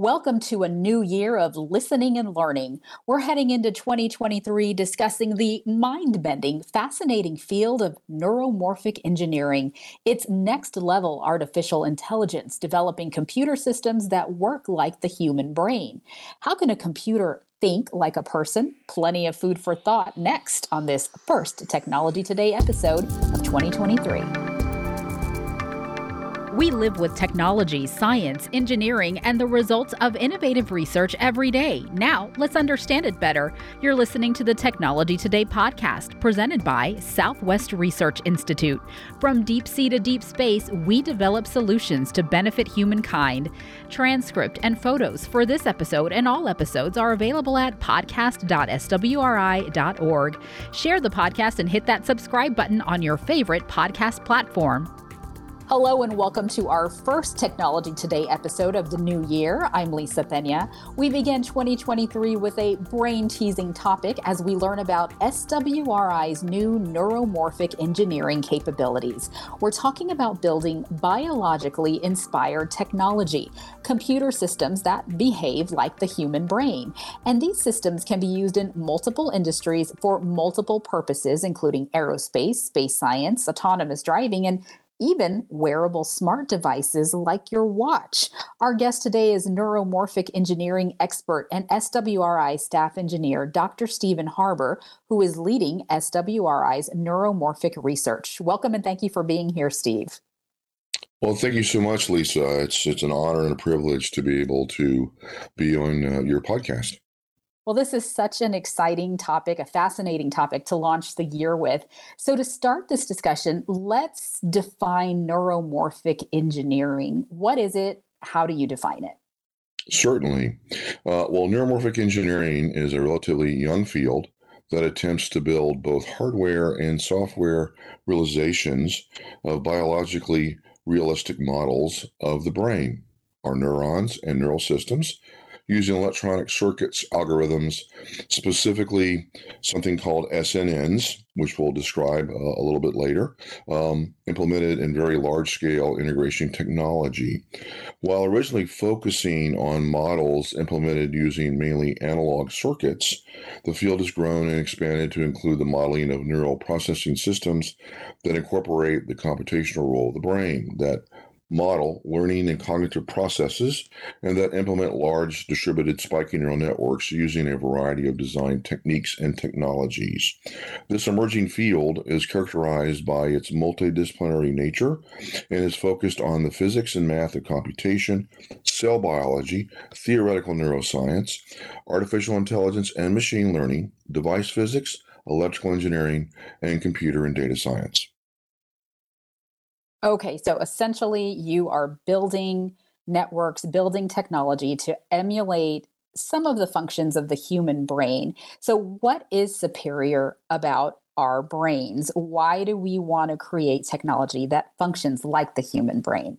Welcome to a new year of listening and learning. We're heading into 2023 discussing the mind bending, fascinating field of neuromorphic engineering. It's next level artificial intelligence, developing computer systems that work like the human brain. How can a computer think like a person? Plenty of food for thought next on this first Technology Today episode of 2023. We live with technology, science, engineering, and the results of innovative research every day. Now, let's understand it better. You're listening to the Technology Today podcast, presented by Southwest Research Institute. From deep sea to deep space, we develop solutions to benefit humankind. Transcript and photos for this episode and all episodes are available at podcast.swri.org. Share the podcast and hit that subscribe button on your favorite podcast platform. Hello and welcome to our first Technology Today episode of the new year. I'm Lisa Pena. We begin 2023 with a brain teasing topic as we learn about SWRI's new neuromorphic engineering capabilities. We're talking about building biologically inspired technology, computer systems that behave like the human brain. And these systems can be used in multiple industries for multiple purposes, including aerospace, space science, autonomous driving, and even wearable smart devices like your watch. Our guest today is neuromorphic engineering expert and SWRI staff engineer, Dr. Stephen Harbour, who is leading SWRI's neuromorphic research. Welcome and thank you for being here, Steve. Well, thank you so much, Lisa. It's it's an honor and a privilege to be able to be on uh, your podcast. Well, this is such an exciting topic, a fascinating topic to launch the year with. So, to start this discussion, let's define neuromorphic engineering. What is it? How do you define it? Certainly. Uh, well, neuromorphic engineering is a relatively young field that attempts to build both hardware and software realizations of biologically realistic models of the brain, our neurons and neural systems, using electronic circuits algorithms, specifically something called SNNs, which we'll describe uh, a little bit later, um, implemented in very large scale integration technology. While originally focusing on models implemented using mainly analog circuits, the field has grown and expanded to include the modeling of neural processing systems that incorporate the computational role of the brain, that model learning and cognitive processes and that implement large distributed spiking neural networks using a variety of design techniques and technologies. This emerging field is characterized by its multidisciplinary nature and is focused on the physics and math of computation, cell biology, theoretical neuroscience, artificial intelligence and machine learning, device physics, electrical engineering, and computer and data science. Okay, so essentially, you are building networks, building technology to emulate some of the functions of the human brain. So, what is superior about our brains? Why do we want to create technology that functions like the human brain?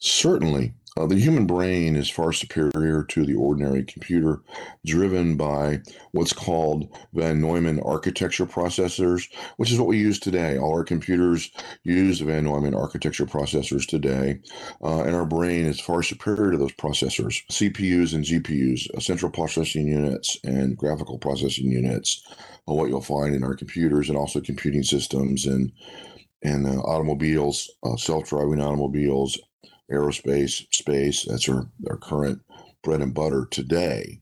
Certainly. Uh, the human brain is far superior to the ordinary computer, driven by what's called Von Neumann architecture processors, which is what we use today. All our computers use Von Neumann architecture processors today, uh, and our brain is far superior to those processors. CPUs and GPUs, uh, central processing units, and graphical processing units are what you'll find in our computers and also computing systems and and uh, automobiles, uh, self-driving automobiles, aerospace, space. That's our, our current bread and butter today.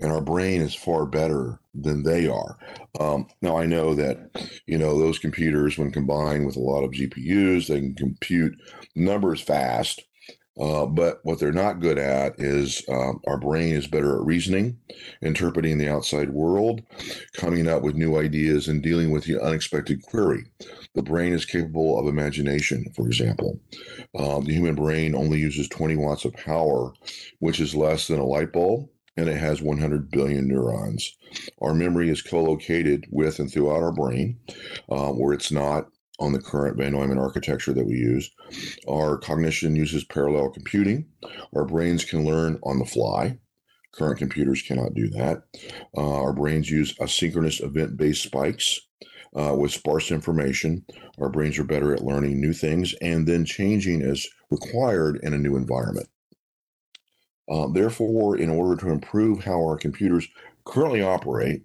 And our brain is far better than they are. Um, now, I know that, you know, those computers, when combined with a lot of GPUs, they can compute numbers fast. Uh, but what they're not good at is um, our brain is better at reasoning, interpreting the outside world, coming up with new ideas, and dealing with the unexpected query. The brain is capable of imagination, for example. Um, the human brain only uses 20 watts of power, which is less than a light bulb, and it has 100 billion neurons. Our memory is co located with and throughout our brain, uh, where it's not on the current Von Neumann architecture that we use. Our cognition uses parallel computing. Our brains can learn on the fly. Current computers cannot do that. Uh, our brains use asynchronous event based spikes uh, with sparse information. Our brains are better at learning new things and then changing as required in a new environment. Uh, therefore, in order to improve how our computers currently operate,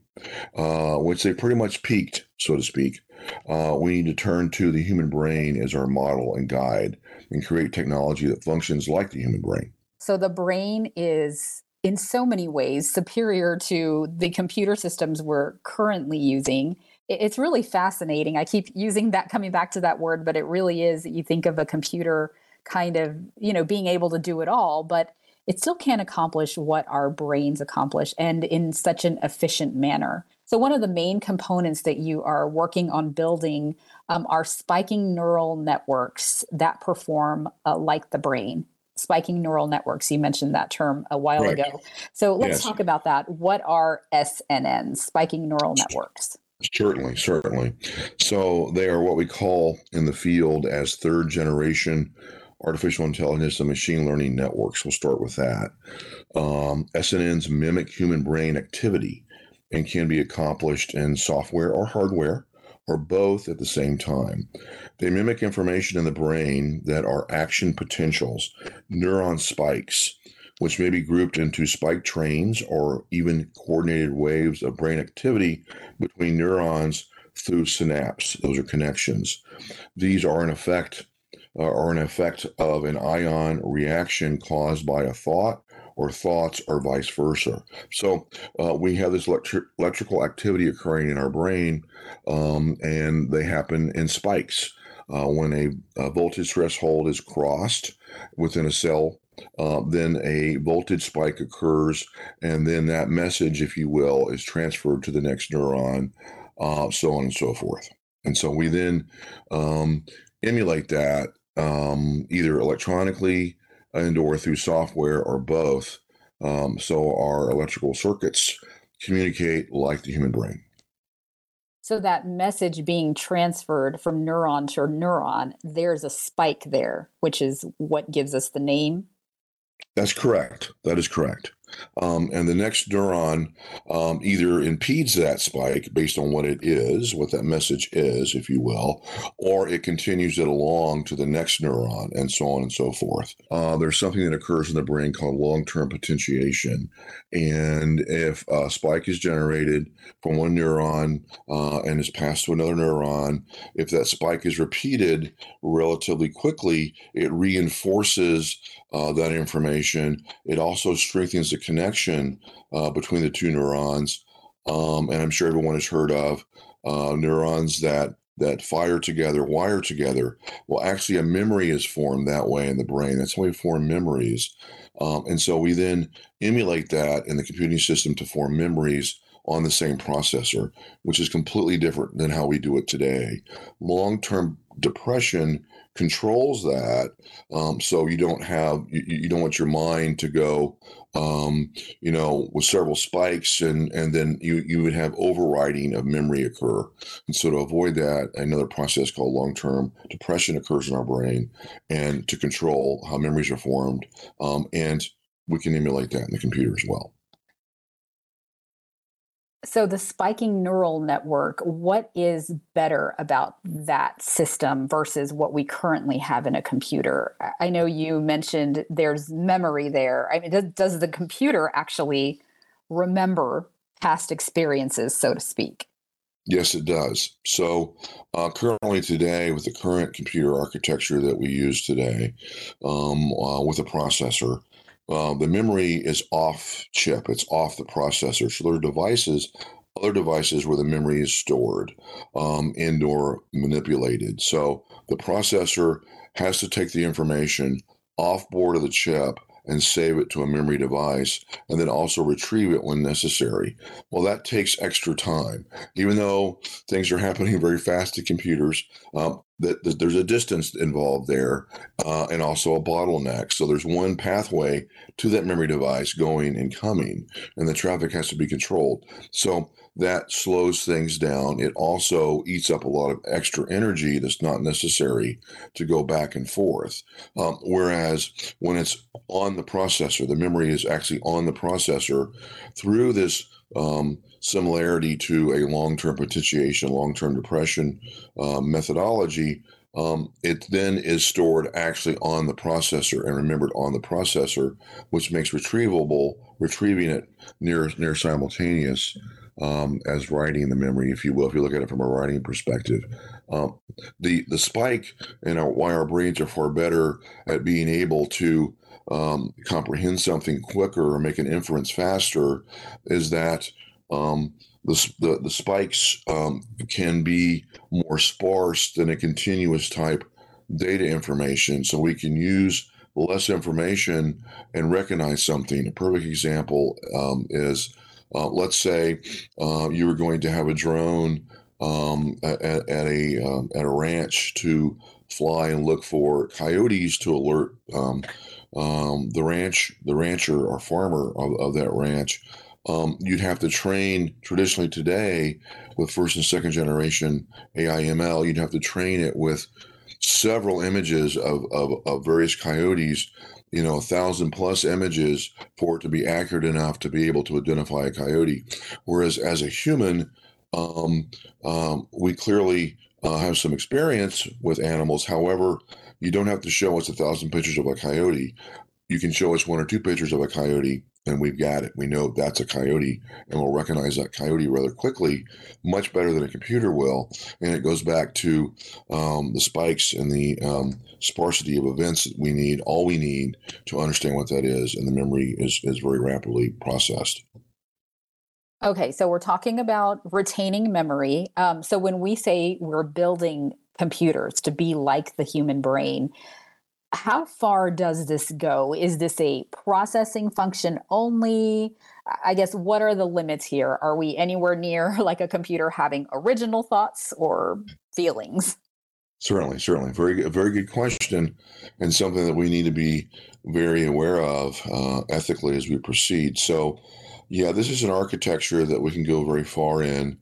uh, which they pretty much peaked, so to speak, uh, we need to turn to the human brain as our model and guide and create technology that functions like the human brain. So the brain is in so many ways superior to the computer systems we're currently using. It's really fascinating. I keep using that, coming back to that word, but it really is. You think of a computer kind of, you know, being able to do it all, but it still can't accomplish what our brains accomplish and in such an efficient manner. So, one of the main components that you are working on building um, are spiking neural networks that perform uh, like the brain. Spiking neural networks, you mentioned that term a while right. ago. So, let's yes. talk about that. What are SNNs, spiking neural networks? Certainly, certainly. So, they are what we call in the field as third generation artificial intelligence and machine learning networks. We'll start with that. Um, SNNs mimic human brain activity and can be accomplished in software or hardware or both at the same time. They mimic information in the brain that are action potentials, neuron spikes, which may be grouped into spike trains or even coordinated waves of brain activity between neurons through synapse. Those are connections. These are in effect are an effect of an ion reaction caused by a thought or thoughts or vice versa. So uh, we have this electri- electrical activity occurring in our brain, um, and they happen in spikes. Uh, when a, a, voltage threshold is crossed within a cell, uh, then a voltage spike occurs, and then that message, if you will, is transferred to the next neuron, uh, so on and so forth. And so we then um, emulate that um, either electronically and or through software or both. Um, so our electrical circuits communicate like the human brain. So that message being transferred from neuron to neuron, there's a spike there, which is what gives us the name. That's correct. That is correct. Um, and the next neuron um, either impedes that spike based on what it is, what that message is, if you will, or it continues it along to the next neuron, and so on and so forth. Uh, there's something that occurs in the brain called long term potentiation. And if a spike is generated from one neuron uh, and is passed to another neuron, if that spike is repeated relatively quickly, it reinforces uh, that information. It also strengthens the connection uh, between the two neurons. Um, and I'm sure everyone has heard of uh, neurons that that fire together, wire together. Well, actually, a memory is formed that way in the brain. That's how we form memories. Um, and so we then emulate that in the computing system to form memories on the same processor, which is completely different than how we do it today. Long term depression controls that um, so you don't have you, you, don't want your mind to go um, you know with several spikes and and then you you would have overriding of memory occur. And so to avoid that another process called long-term depression occurs in our brain and to control how memories are formed um, and we can emulate that in the computer as well so, the spiking neural network, what is better about that system versus what we currently have in a computer? I know you mentioned there's memory there. I mean, does, does the computer actually remember past experiences, so to speak? Yes, it does. So, uh, currently today, with the current computer architecture that we use today, um, uh, with a processor, uh, the memory is off chip, it's off the processor. So there are devices, other devices where the memory is stored um, and or manipulated. So the processor has to take the information off board of the chip and save it to a memory device and then also retrieve it when necessary. Well, that takes extra time. Even though things are happening very fast to computers, um, that, there's a distance involved there uh, and also a bottleneck. So there's one pathway to that memory device going and coming, and the traffic has to be controlled. So that slows things down. It also eats up a lot of extra energy that's not necessary to go back and forth. Um, whereas when it's on the processor, the memory is actually on the processor through this um, similarity to a long term potentiation, long term depression uh, methodology. um, it then is stored actually on the processor and remembered on the processor, which makes retrievable retrieving it near near simultaneous um, as writing in the memory, if you will, if you look at it from a writing perspective. Um, the the spike and why our brains are far better at being able to um, comprehend something quicker or make an inference faster is that um, the, the, the spikes um, can be more sparse than a continuous type data information. So we can use less information and recognize something. A perfect example um, is uh, let's say uh, you were going to have a drone um, at, at, a um, at a ranch to fly and look for coyotes to alert um, um, the ranch the rancher or farmer of, of that ranch um, you'd have to train traditionally today with first and second generation AIML. You'd have to train it with several images of, of, of various coyotes, you know, a thousand plus images for it to be accurate enough to be able to identify a coyote. Whereas as a human, um, um, we clearly uh, have some experience with animals. However, you don't have to show us a thousand pictures of a coyote. You can show us one or two pictures of a coyote and we've got it. We know that's a coyote, and we'll recognize that coyote rather quickly, much better than a computer will. And it goes back to um, the spikes and the um, sparsity of events that we need, all we need to understand what that is, and the memory is, is very rapidly processed. Okay, so we're talking about retaining memory. Um, so when we say we're building computers to be like the human brain, how far does this go? Is this a processing function only? I guess what are the limits here? Are we anywhere near like a computer having original thoughts or feelings? Certainly, certainly, very good, very good question, and something that we need to be very aware of uh, ethically as we proceed. So, yeah, this is an architecture that we can go very far in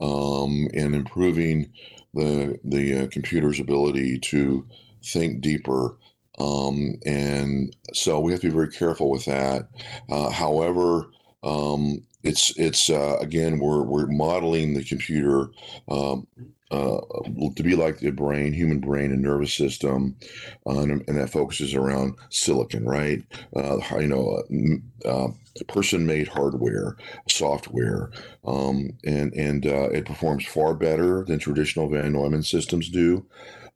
um, in improving the the uh, computer's ability to think deeper um, and so we have to be very careful with that. Uh, however, um, it's it's uh, again we're we're modeling the computer um, uh, to be like the brain, human brain, and nervous system, uh, and, and, that focuses around silicon, right? Uh, you know, uh, person-made hardware, software, um, and and it performs far better than traditional Von Neumann systems do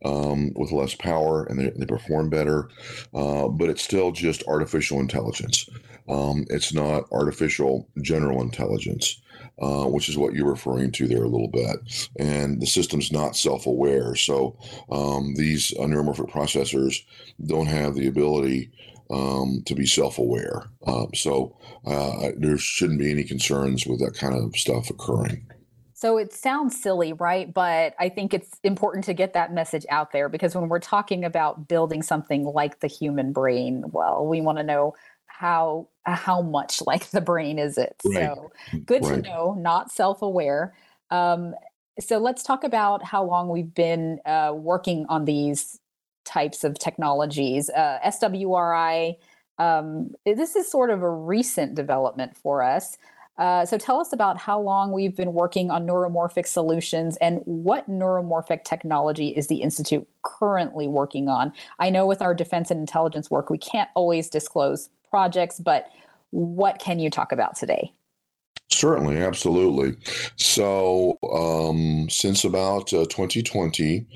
um, with less power and they, they perform better, uh, but it's still just artificial intelligence. Um, it's not artificial general intelligence. Uh, which is what you're referring to there a little bit. And the system's not self aware. So um, these uh, neuromorphic processors don't have the ability um, to be self aware. Uh, so uh, there shouldn't be any concerns with that kind of stuff occurring. So it sounds silly, right? But I think it's important to get that message out there because when we're talking about building something like the human brain, well, we want to know how how much like the brain is it. Right. So good right. to know, not self-aware. Um, so let's talk about how long we've been uh, working on these types of technologies. Uh, SWRI, um, this is sort of a recent development for us. Uh, so tell us about how long we've been working on neuromorphic solutions and what neuromorphic technology is the Institute currently working on. I know with our defense and intelligence work, we can't always disclose projects, but what can you talk about today? Certainly, absolutely. So, um, since about uh, 2020,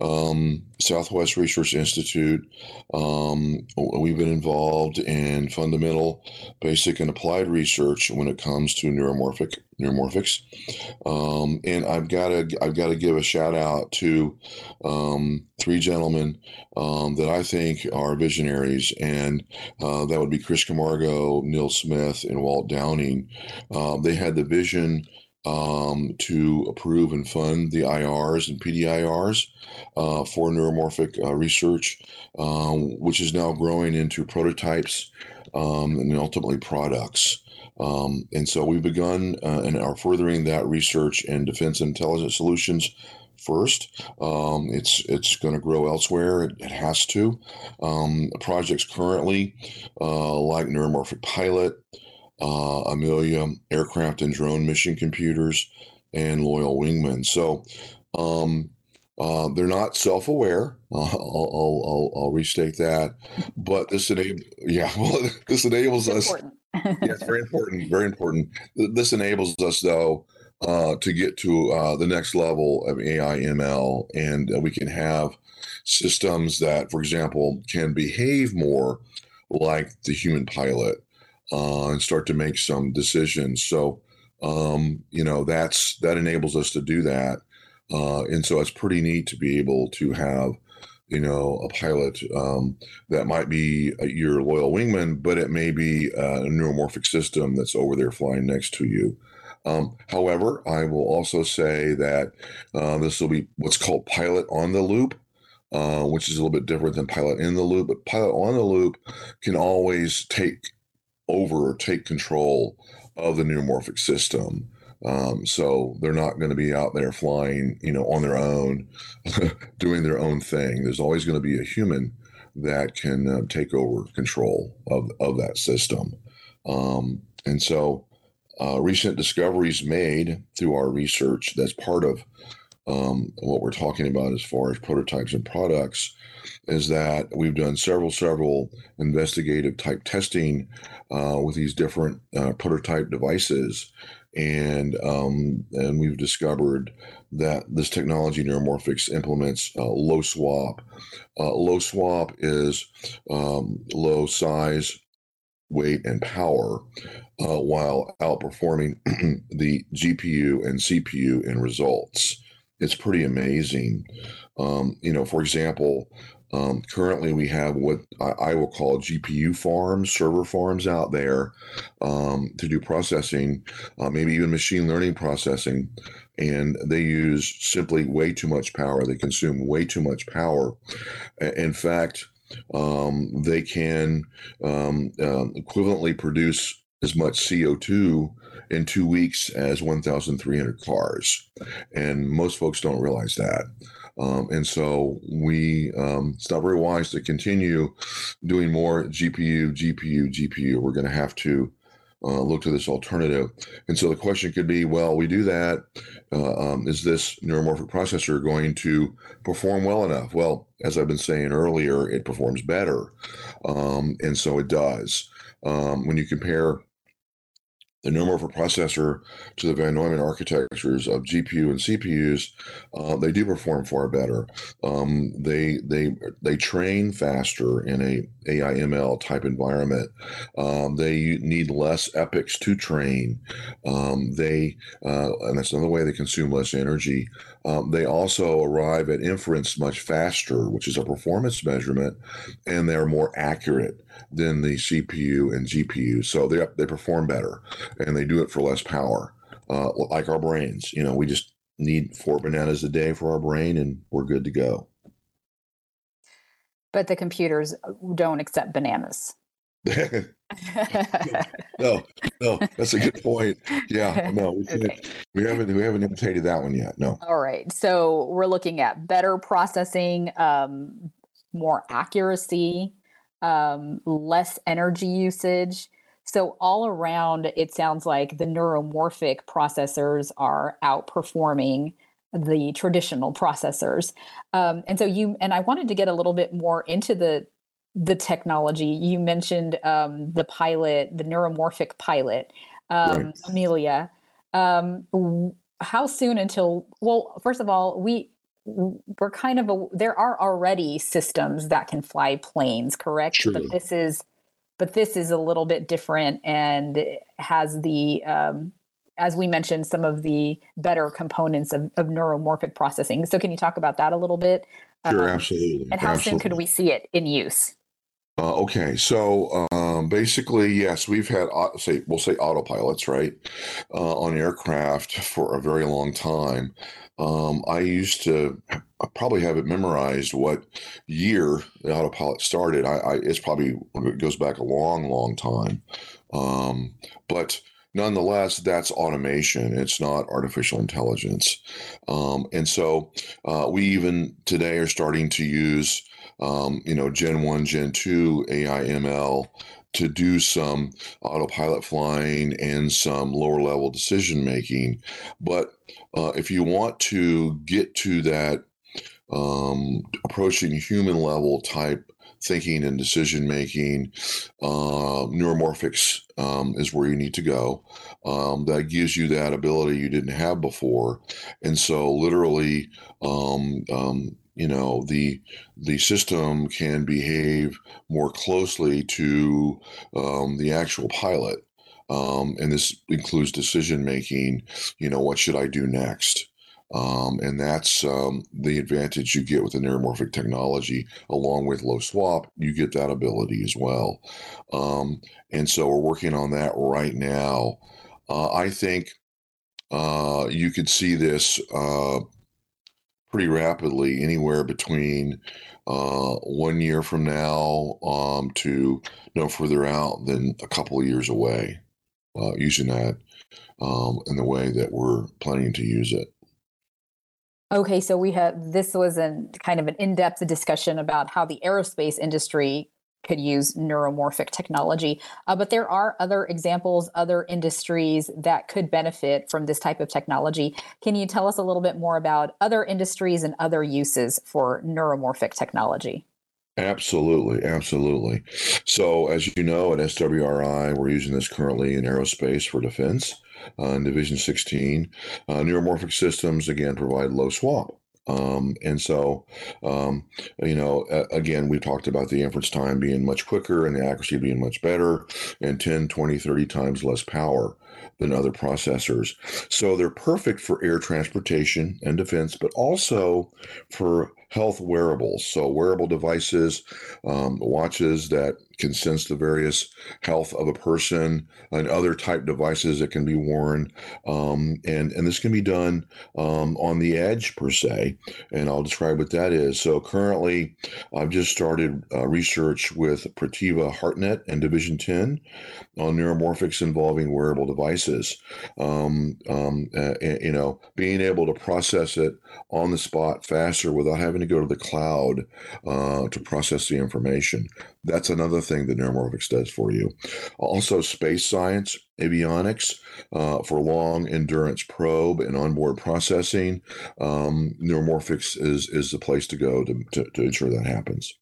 um, Southwest Research Institute, um, we've been involved in fundamental, basic, and applied research when it comes to neuromorphic neuromorphics. Um, and I've got to I've got to give a shout out to um, three gentlemen um, that I think are visionaries, and uh, that would be Chris Camargo, Neil Smith, and Walt Downing. Uh, they had the vision um, to approve and fund the IRs and PDIRs uh, for neuromorphic uh, research, um, which is now growing into prototypes um, and ultimately products. Um, and so we've begun uh, and are furthering that research in defense intelligence solutions first. Um, it's it's going to grow elsewhere. It, it has to. Um, projects currently, uh, like Neuromorphic Pilot, uh, Amelia aircraft and drone mission computers, and Loyal Wingman. So. Um, Uh, they're not self-aware. I'll, I'll, I'll, I'll, restate that. But this enables, yeah, well, this enables us. yeah, it's very important. Very important. This enables us, though, uh, to get to uh, the next level of AI ML, and uh, we can have systems that, for example, can behave more like the human pilot uh, and start to make some decisions. So, um, you know, that's that enables us to do that, uh, and so it's pretty neat to be able to have. You know, a pilot um, that might be your loyal wingman, but it may be a neuromorphic system that's over there flying next to you. Um, however, I will also say that uh, this will be what's called pilot on the loop. Uh, which is a little bit different than pilot in the loop. But pilot on the loop can always take over or take control of the neuromorphic system. Um, so they're not going to be out there flying, you know, on their own, doing their own thing. There's always going to be a human that can uh, take over control of of that system. Um, and so, uh, recent discoveries made through our research that's part of um, what we're talking about as far as prototypes and products is that we've done several, several investigative type testing uh, with these different uh, prototype devices. And um, and we've discovered that this technology neuromorphics implements uh, low swap. Uh, low swap is um, low size, weight, and power, uh, while outperforming the GPU and CPU in results it's pretty amazing. Um, you know, for example, um, currently we have what I, I, will call GPU farms, server farms out there um, to do processing, uh, maybe even machine learning processing. And they use simply way too much power. They consume way too much power. In fact, um, they can um, uh, equivalently produce as much CO2 in two weeks as 1,300 cars. And most folks don't realize that. Um, and so we, um, it's not very wise to continue doing more GPU, GPU, GPU. We're going to have to uh, look to this alternative. And so the question could be, well, we do that. Uh, um, is this neuromorphic processor going to perform well enough? Well, as I've been saying earlier, it performs better. Um, and so it does. Um, when you compare the neuromorphic processor to the Von Neumann architectures of GPU and CPUs, uh, they do perform far better. Um, they they they train faster in a AI ML type environment. Um, they need less epochs to train. Um, they uh, and that's another way they consume less energy. Um, they also arrive at inference much faster, which is a performance measurement, and they're more accurate than the CPU and GPU. So they they perform better, and they do it for less power. Uh, like our brains, you know, we just need four bananas a day for our brain, and we're good to go. But the computers don't accept bananas. no, no, that's a good point. Yeah, no, we, okay. we haven't we haven't imitated that one yet. No. All right, so we're looking at better processing, um, more accuracy, um, less energy usage. So all around, it sounds like the neuromorphic processors are outperforming the traditional processors. Um, and so you and I wanted to get a little bit more into the the technology. You mentioned um, the pilot, the neuromorphic pilot, um, right. Amelia. Um, how soon until? Well, first of all, we we're kind of a, there are already systems that can fly planes, correct? True. But this is but this is a little bit different and has the um, as we mentioned some of the better components of, of neuromorphic processing. So can you talk about that a little bit? Sure, um, absolutely. And how absolutely. soon could we see it in use? Uh, okay, so um, basically, yes, we've had say we'll say autopilots right uh, on aircraft for a very long time. Um, I used to I probably have it memorized what year the autopilot started. I, I it's probably it goes back a long, long time, um, but nonetheless, that's automation. It's not artificial intelligence. Um, and so uh, we even today are starting to use, um, you know, Gen 1, Gen 2 AI ML to do some autopilot flying and some lower level decision making. But uh, if you want to get to that um, approaching human level type thinking and decision making. Uh, neuromorphics um, is where you need to go. Um, that gives you that ability you didn't have before, and so literally, um, um you know, the the system can behave more closely to um, the actual pilot. Um, and this includes decision making. You know, what should I do next? Um, and that's um, the advantage you get with the neuromorphic technology, along with low swap. You get that ability as well. Um, and so we're working on that right now. Uh, I think uh, you could see this uh, pretty rapidly, anywhere between uh, one year from now um, to no further out than a couple of years away, uh, using that um, in the way that we're planning to use it. Okay, so we have this was a kind of an in-depth discussion about how the aerospace industry could use neuromorphic technology. Uh, but there are other examples, other industries that could benefit from this type of technology. Can you tell us a little bit more about other industries and other uses for neuromorphic technology? Absolutely, absolutely. So, as you know, at SWRI, we're using this currently in aerospace for defense uh, in Division 16. Uh, neuromorphic systems, again, provide low swap. Um, and so, um, you know, again, we talked about the inference time being much quicker and the accuracy being much better and 10, 20, 30 times less power than other processors. So they're perfect for air transportation and defense, but also for health wearables. So wearable devices, um, watches that can sense the various health of a person and other type devices that can be worn. Um, and, and this can be done um, on the edge per se. And I'll describe what that is. So currently, I've just started uh, research with Protiva HeartNet and Division 10 on neuromorphics involving wearable devices. Um, um uh, you know, being able to process it on the spot faster without having to go to the cloud uh, to process the information. That's another thing that neuromorphics does for you. Also, space science, avionics uh, for long endurance probe and onboard processing. Um, neuromorphics is is the place to go to, to, to ensure that happens.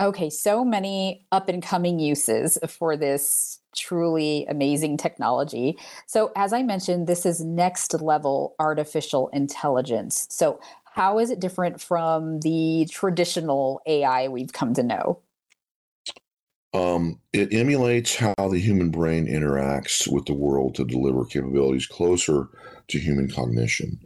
Okay, so many up and coming uses for this truly amazing technology. So, as I mentioned, this is next level artificial intelligence. So, how is it different from the traditional AI we've come to know? Um, it emulates how the human brain interacts with the world to deliver capabilities closer to human cognition.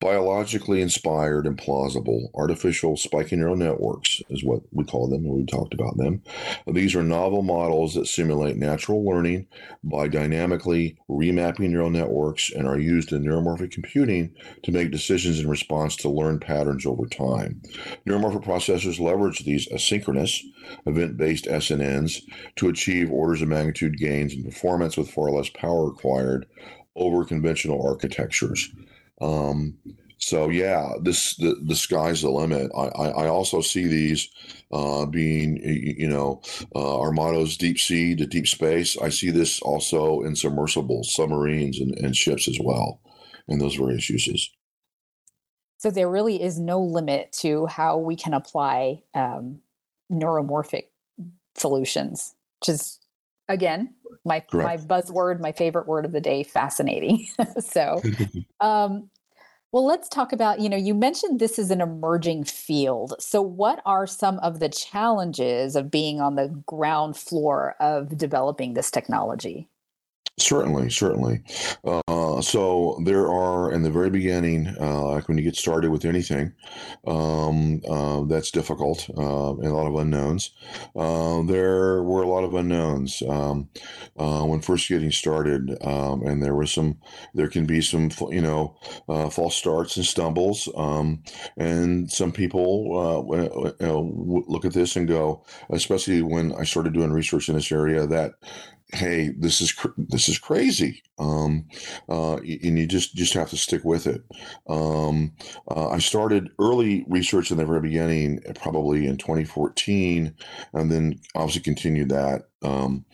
Biologically inspired and plausible, artificial spiking neural networks is what we call them when we talked about them. These are novel models that simulate natural learning by dynamically remapping neural networks and are used in neuromorphic computing to make decisions in response to learned patterns over time. Neuromorphic processors leverage these asynchronous, event based SNNs to achieve orders of magnitude gains in performance with far less power required over conventional architectures. Um, so yeah, this the, the sky's the limit. I, I, I also see these uh, being you know uh, our mottos deep sea to deep space. I see this also in submersibles, submarines, and, and ships as well, in those various uses. So there really is no limit to how we can apply um, neuromorphic solutions, which is again my Correct. my buzzword, my favorite word of the day, fascinating. so, um, well, let's talk about. You know, you mentioned this is an emerging field. So, what are some of the challenges of being on the ground floor of developing this technology? Certainly, certainly. Uh, so there are in the very beginning, uh, like when you get started with anything, um, uh, that's difficult uh, and a lot of unknowns. Uh, there were a lot of unknowns um, uh, when first getting started, um, and there was some. There can be some, you know, false starts and stumbles, um, and some people you know, look at this and go, especially when I started doing research in this area, that hey this is cr- this is crazy um, uh, and you just just have to stick with it um, uh, i started early research in the very beginning probably in 2014 and then obviously continued that um,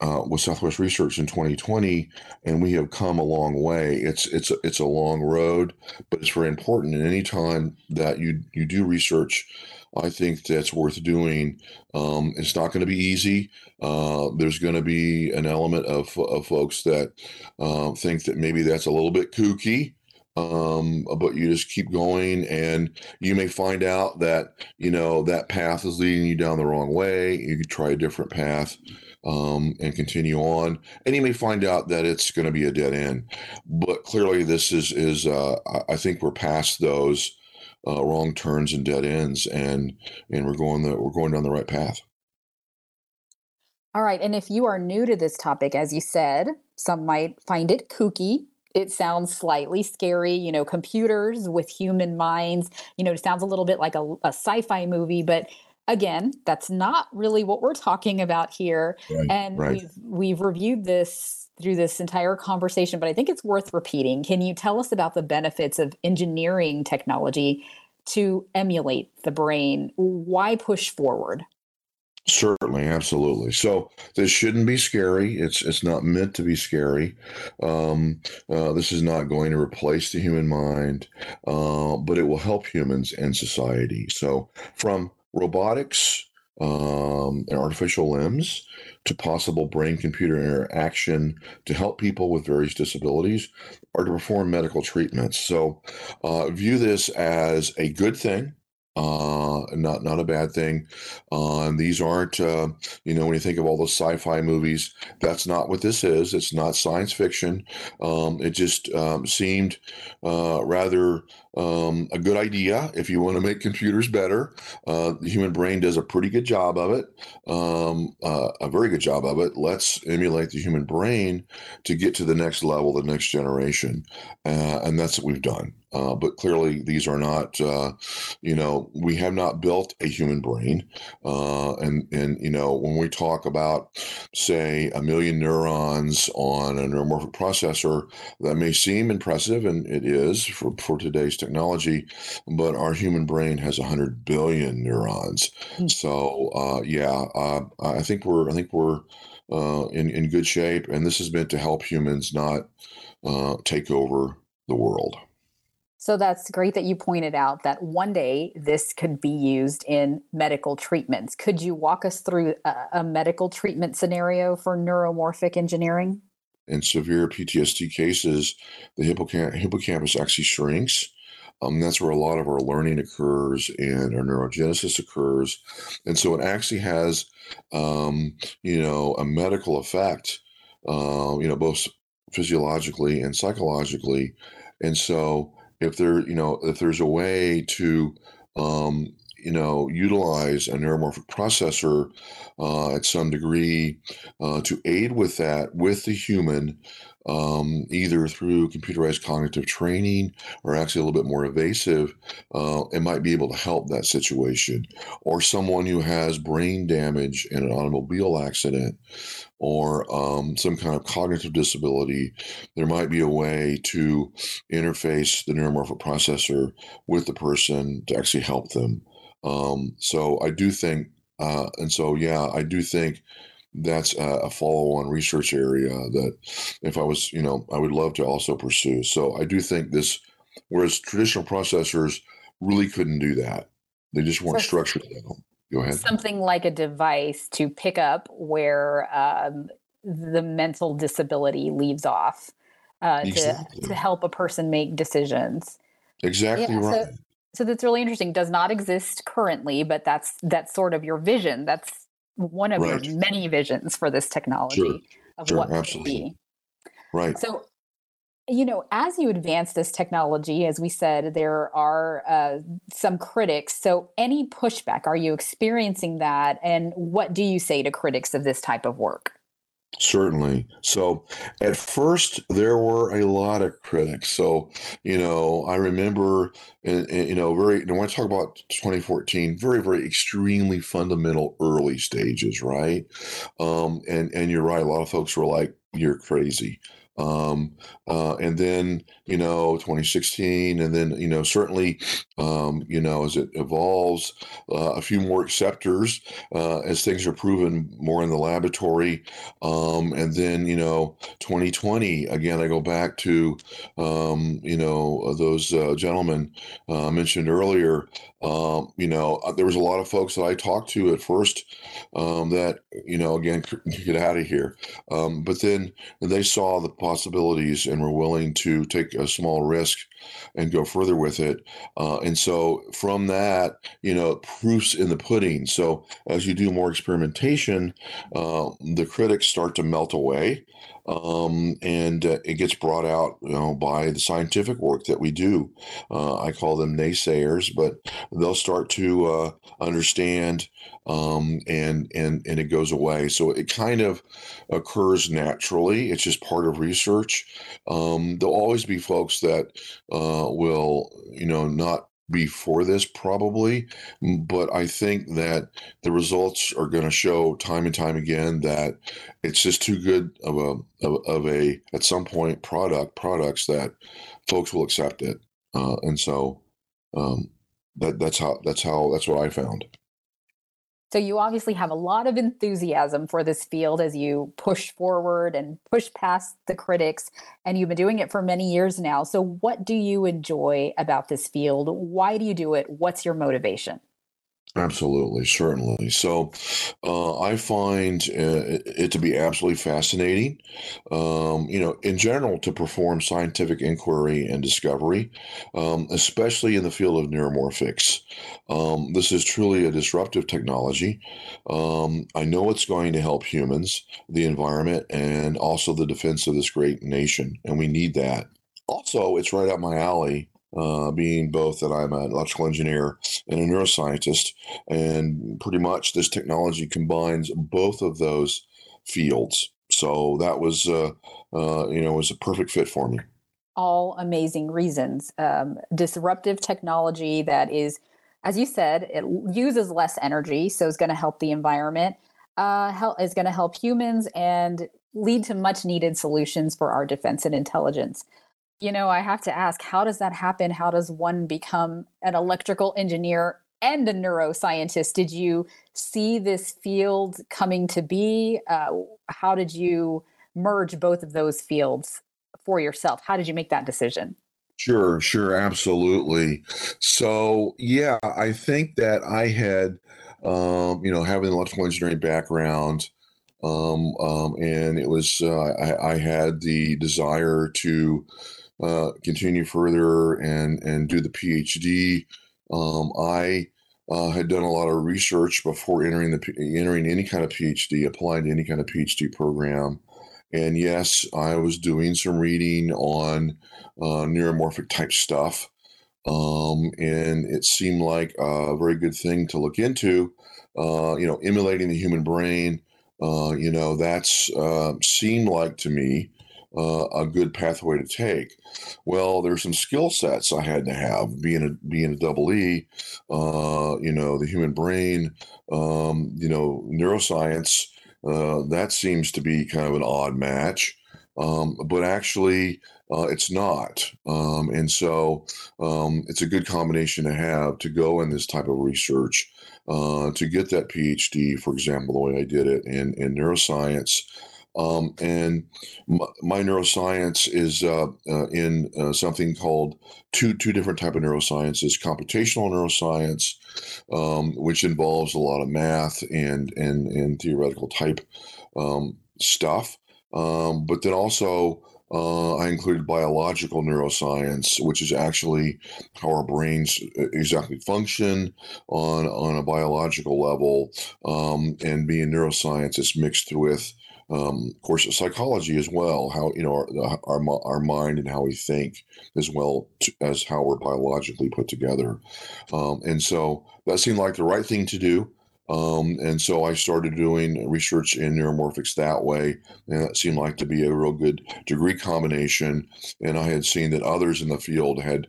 uh, with Southwest Research in 2020, and we have come a long way. It's it's it's a long road, but it's very important. And any time that you you do research, I think that's worth doing. Um, it's not going to be easy. Uh, there's going to be an element of of folks that uh, think that maybe that's a little bit kooky. Um, but you just keep going and you may find out that you know that path is leading you down the wrong way you could try a different path um, and continue on. And you may find out that it's going to be a dead end. But clearly, this is is uh, I think we're past those uh, wrong turns and dead ends, and and we're going the we're going down the right path. All right, and if you are new to this topic, as you said, some might find it kooky. It sounds slightly scary, you know, computers with human minds. You know, it sounds a little bit like a, a sci-fi movie, but again that's not really what we're talking about here right, and right. we've we've reviewed this through this entire conversation but i think it's worth repeating can you tell us about the benefits of engineering technology to emulate the brain why push forward Certainly, absolutely. So this shouldn't be scary. It's it's not meant to be scary. Um, uh, this is not going to replace the human mind, uh, but it will help humans and society. So from robotics um, and artificial limbs to possible brain computer interaction to help people with various disabilities or to perform medical treatments. So, uh, view this as a good thing uh, not not a bad thing. Uh, these aren't, uh, you know, when you think of all the sci-fi movies, that's not what this is. It's not science fiction. Um, it just um, seemed uh, rather um, a good idea if you want to make computers better. Uh, the human brain does a pretty good job of it, um, uh, a very good job of it. Let's emulate the human brain to get to the next level, the next generation, and that's what we've done. Uh, but clearly, these are not, uh, you know, we have not built a human brain. Uh, and, and, you know, when we talk about, say, a million neurons on a neuromorphic processor, that may seem impressive, and it is for, for today's technology, but our human brain has 100 billion neurons. Mm-hmm. So, uh, yeah, uh, I think we're, I think we're, in, in good shape, and this is meant to help humans, not take over the world. So that's great that you pointed out that one day this could be used in medical treatments. Could you walk us through a, a medical treatment scenario for neuromorphic engineering? In severe PTSD cases, the hippocamp- hippocampus actually shrinks. Um, that's where a lot of our learning occurs and our neurogenesis occurs. And so it actually has, um, you know, a medical effect, uh, you know, both physiologically and psychologically. And so if there you know if there's a way to um, you know utilize a neuromorphic processor uh, at some degree uh, to aid with that with the human um, either through computerized cognitive training or actually a little bit more evasive, uh, it might be able to help that situation. Or someone who has brain damage in an automobile accident or um, some kind of cognitive disability, there might be a way to interface the neuromorphic processor with the person to actually help them. Um, so I do think, uh, and so yeah, I do think that's a, follow-on research area that if I was, you know, I would love to also pursue. So I do think this, whereas traditional processors really couldn't do that, they just weren't so, structured. Go ahead. Something like a device to pick up where um, the mental disability leaves off uh, exactly. to to help a person make decisions. Exactly yeah, right. So, so that's really interesting. Does not exist currently, but that's that's sort of your vision. That's one of right. your many visions for this technology sure. of sure, what absolutely. be. Right. So, you know, as you advance this technology, as we said, there are uh, some critics. So, any pushback, are you experiencing that? And what do you say to critics of this type of work? Certainly. So at first, there were a lot of critics. So, you know, I remember, and, and, you know, very, and when I talk about 2014, very, very extremely fundamental early stages, right? Um, and, and you're right. A lot of folks were like, you're crazy. Um, uh, and then, you know, 2016, and then, you know, certainly, um, you know, as it evolves, uh, a few more acceptors uh, as things are proven more in the laboratory. Um, and then, you know, 2020, again, I go back to, um, you know, those uh, gentlemen uh, mentioned earlier. Um, you know, uh, there was a lot of folks that I talked to at first um, that, you know, again, get out of here. But then they saw the possibilities and we're willing to take a small risk and go further with it. Uh, and so from that, you know, proofs in the pudding. So as you do more experimentation, uh, the critics start to melt away um, and uh, it gets brought out, you know, by the scientific work that we do. Uh, I call them naysayers, but they'll start to uh, understand, um, and and and it goes away. So it kind of occurs naturally. It's just part of research. Um, there'll always be folks that uh, will, you know, not before this probably but i think that the results are going to show time and time again that it's just too good of a of, of a at some point product products that folks will accept it uh, and so um, that that's how that's how that's what i found so you obviously have a lot of enthusiasm for this field as you push forward and push past the critics and you've been doing it for many years now. So what do you enjoy about this field? Why do you do it? What's your motivation? Absolutely, certainly. So, uh, I find uh, it to be absolutely fascinating. Um, you know, in general, to perform scientific inquiry and discovery, um, especially in the field of neuromorphics. Um, this is truly a disruptive technology. Um, I know it's going to help humans, the environment, and also the defense of this great nation, and we need that. Also, it's right up my alley uh, being both that I'm an electrical engineer and a neuroscientist. And pretty much this technology combines both of those fields. So that was, uh, uh, you know, was a perfect fit for me. All amazing reasons. Um, disruptive technology that is, as you said, it uses less energy, so it's going to help the environment. Uh, help is going to help humans and lead to much needed solutions for our defense and intelligence you know, I have to ask, how does that happen? How does one become an electrical engineer and a neuroscientist? Did you see this field coming to be? Uh, how did you merge both of those fields for yourself? How did you make that decision? Sure, sure, absolutely. So, yeah, I think that I had, um, you know, having an electrical engineering background, um, um, and it was, uh, I, I, had the desire to uh, continue further and and do the PhD. Um, I uh, had done a lot of research before entering the entering any kind of PhD, applying to any kind of PhD program. And yes, I was doing some reading on uh, neuromorphic type stuff, um, and it seemed like a very good thing to look into. Uh, you know, emulating the human brain. Uh, you know, that's seemed like to me uh, a good pathway to take. Well, there's some skill sets I had to have. Being a being a double E, uh, you know, the human brain, um, you know, neuroscience. Uh, that seems to be kind of an odd match, um, but actually. Uh, it's not. Um, and so um, it's a good combination to have to go in this type of research, uh, to get that PhD, for example, the way I did it in, in neuroscience. Um, and my, my, neuroscience is uh, uh, in uh, something called two two different type of neurosciences: computational neuroscience, um, which involves a lot of math and and and theoretical type um, stuff, um, but then also. Uh, I included biological neuroscience, which is actually how our brains uh, exactly function on on a biological level, um, and being neuroscience is mixed with um, of course, psychology as well. How you know our, our our mind and how we think, as well as how we're biologically put together. Um, and so that seemed like the right thing to do. Um, and so I started doing research in neuromorphics that way, and that seemed like to be a real good degree combination. And I had seen that others in the field had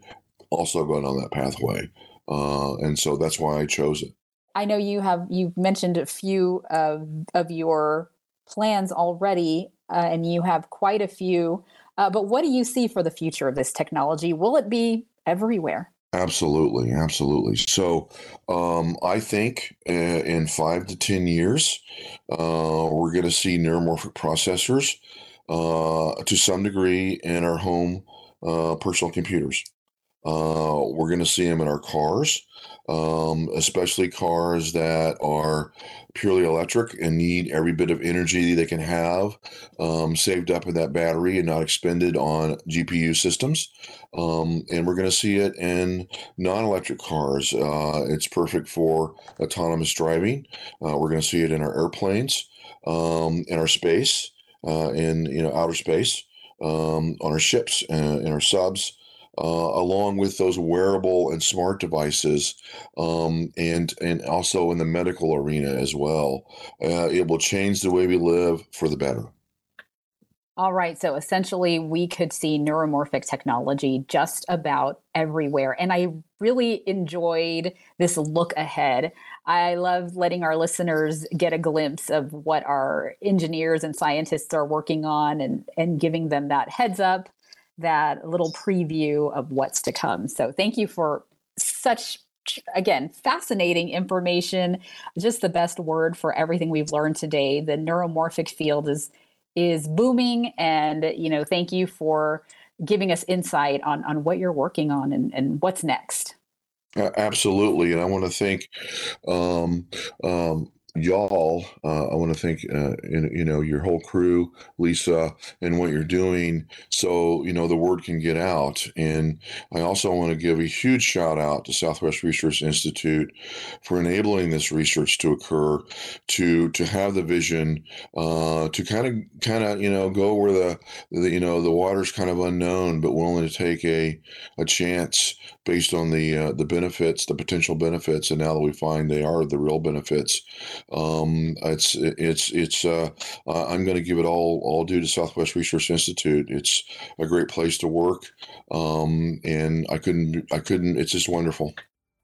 also gone on that pathway, uh, and so that's why I chose it. I know you have you've mentioned a few of of your plans already. uh, and you have quite a few. Uh, but what do you see for the future of this technology? Will it be everywhere? Absolutely, absolutely. So, um, I think uh, in five to ten years, uh, we're going to see neuromorphic processors uh, to some degree in our home uh, personal computers. Uh, we're going to see them in our cars, um, especially cars that are purely electric and need every bit of energy they can have um, saved up in that battery and not expended on GPU systems. Um, and we're going to see it in non-electric cars. Uh, it's perfect for autonomous driving. Uh, we're going to see it in our airplanes, um, in our space, uh, in you know outer space, um, on our ships, uh, in our subs uh, along with those wearable and smart devices, um, and and also in the medical arena as well. Uh, it will change the way we live for the better. All right. So essentially, we could see neuromorphic technology just about everywhere. And I really enjoyed this look ahead. I love letting our listeners get a glimpse of what our engineers and scientists are working on and, and giving them that heads up that little preview of what's to come. So thank you for such again fascinating information just the best word for everything we've learned today. The neuromorphic field is is booming and you know thank you for giving us insight on on what you're working on and, and what's next. Absolutely. And i want to thank um, um, y'all uh, i want to thank uh, you know your whole crew lisa and what you're doing so you know the word can get out. And i also want to give a huge shout out to southwest research institute for enabling this research to occur to to have the vision uh, to kind of kind of you know go where the, the you know the water's kind of unknown but willing to take a a chance based on the uh, the benefits the potential benefits and now that we find they are the real benefits um, it's it's it's. Uh, I'm going to give it all all due to Southwest Research Institute. It's a great place to work, um, and I couldn't I couldn't. It's just wonderful.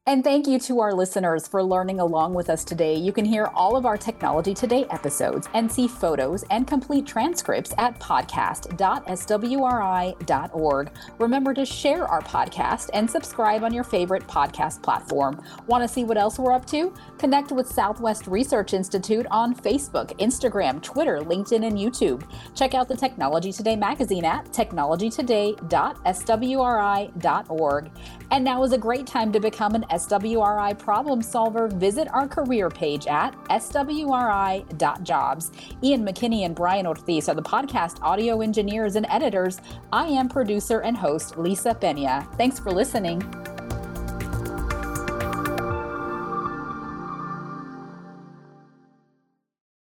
And thank you to our listeners for learning along with us today. You can hear all of our Technology Today episodes and see photos and complete transcripts at podcast.swri.org. Remember to share our podcast and subscribe on your favorite podcast platform. Want to see what else we're up to? Connect with Southwest Research Institute on Facebook, Instagram, Twitter, LinkedIn, and YouTube. Check out the Technology Today magazine at technologytoday.swri.org. And now is a great time to become an SWRI problem solver, visit our career page at swri.jobs. Ian McKinney and Brian Ortiz are the podcast audio engineers and editors. I am producer and host Lisa Pena. Thanks for listening.